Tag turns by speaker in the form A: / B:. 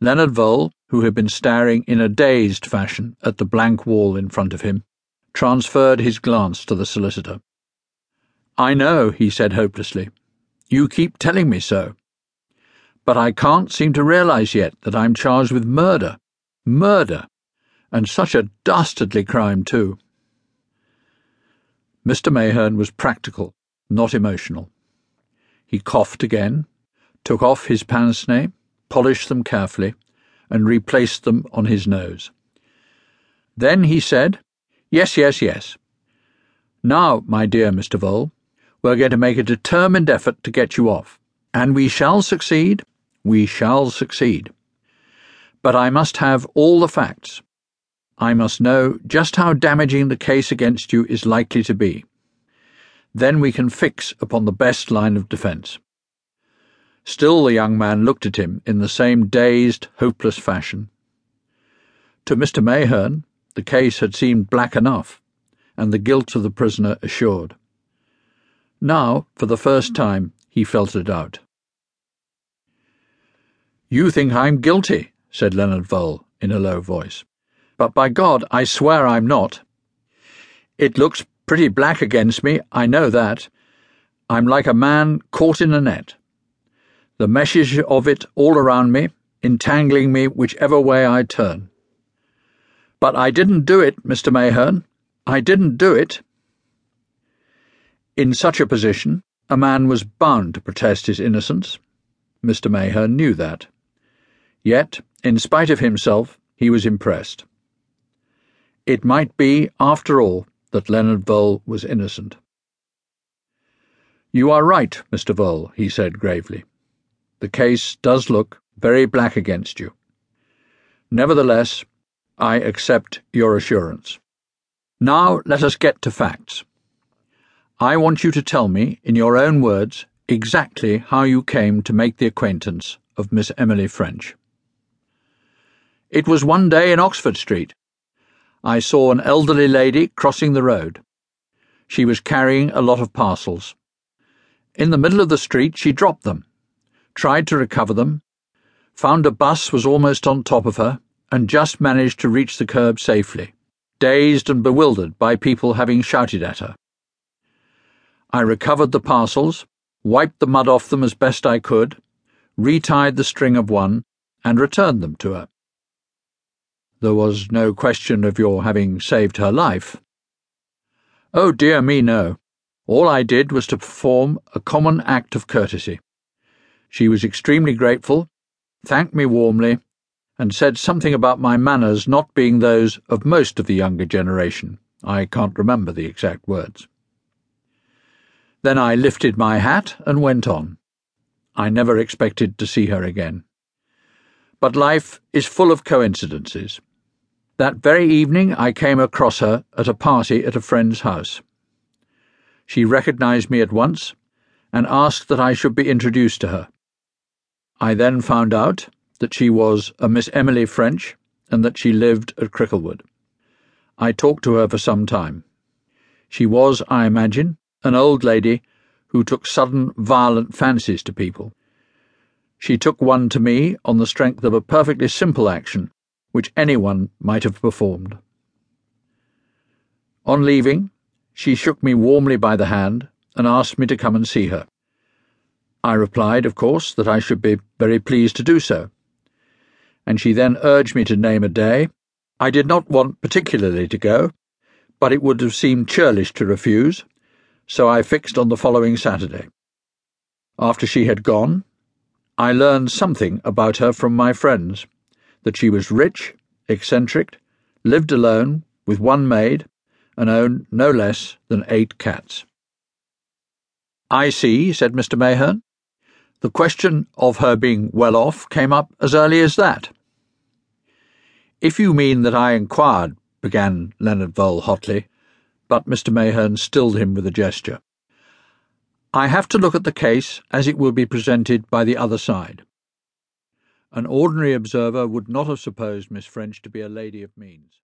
A: Leonard Vole, who had been staring in a dazed fashion at the blank wall in front of him, transferred his glance to the solicitor. I know, he said hopelessly. You keep telling me so. But I can't seem to realize yet that I'm charged with murder. Murder! And such a dastardly crime, too. Mr. Mayherne was practical, not emotional. He coughed again, took off his pince nez, polished them carefully, and replaced them on his nose. Then he said, Yes, yes, yes. Now, my dear Mr. Vole, we're going to make a determined effort to get you off. And we shall succeed. We shall succeed. But I must have all the facts. I must know just how damaging the case against you is likely to be. Then we can fix upon the best line of defence. Still, the young man looked at him in the same dazed, hopeless fashion. To Mr. Mayherne, the case had seemed black enough, and the guilt of the prisoner assured. Now, for the first time, he felt a doubt. You think I'm guilty, said Leonard Vole in a low voice. But by God, I swear I'm not. It looks pretty black against me, I know that. I'm like a man caught in a net the meshes of it all around me, entangling me whichever way I turn. But I didn't do it, Mr. Mayherne. I didn't do it. In such a position, a man was bound to protest his innocence. Mr. Mayherne knew that. Yet, in spite of himself, he was impressed. It might be, after all, that Leonard Vole was innocent. You are right, Mr. Vole, he said gravely. The case does look very black against you. Nevertheless, I accept your assurance. Now let us get to facts. I want you to tell me, in your own words, exactly how you came to make the acquaintance of Miss Emily French. It was one day in Oxford Street. I saw an elderly lady crossing the road. She was carrying a lot of parcels. In the middle of the street, she dropped them tried to recover them, found a bus was almost on top of her, and just managed to reach the curb safely, dazed and bewildered by people having shouted at her. I recovered the parcels, wiped the mud off them as best I could, retied the string of one, and returned them to her. There was no question of your having saved her life. Oh, dear me, no. All I did was to perform a common act of courtesy. She was extremely grateful, thanked me warmly, and said something about my manners not being those of most of the younger generation. I can't remember the exact words. Then I lifted my hat and went on. I never expected to see her again. But life is full of coincidences. That very evening I came across her at a party at a friend's house. She recognized me at once and asked that I should be introduced to her. I then found out that she was a Miss Emily French and that she lived at Cricklewood. I talked to her for some time. She was, I imagine, an old lady who took sudden violent fancies to people. She took one to me on the strength of a perfectly simple action which anyone might have performed. On leaving, she shook me warmly by the hand and asked me to come and see her. I replied, of course, that I should be very pleased to do so. And she then urged me to name a day. I did not want particularly to go, but it would have seemed churlish to refuse, so I fixed on the following Saturday. After she had gone, I learned something about her from my friends that she was rich, eccentric, lived alone, with one maid, and owned no less than eight cats. I see, said Mr. Mayherne. The question of her being well off came up as early as that. If you mean that I inquired, began Leonard Vole hotly, but Mr. Mayherne stilled him with a gesture. I have to look at the case as it will be presented by the other side. An ordinary observer would not have supposed Miss French to be a lady of means.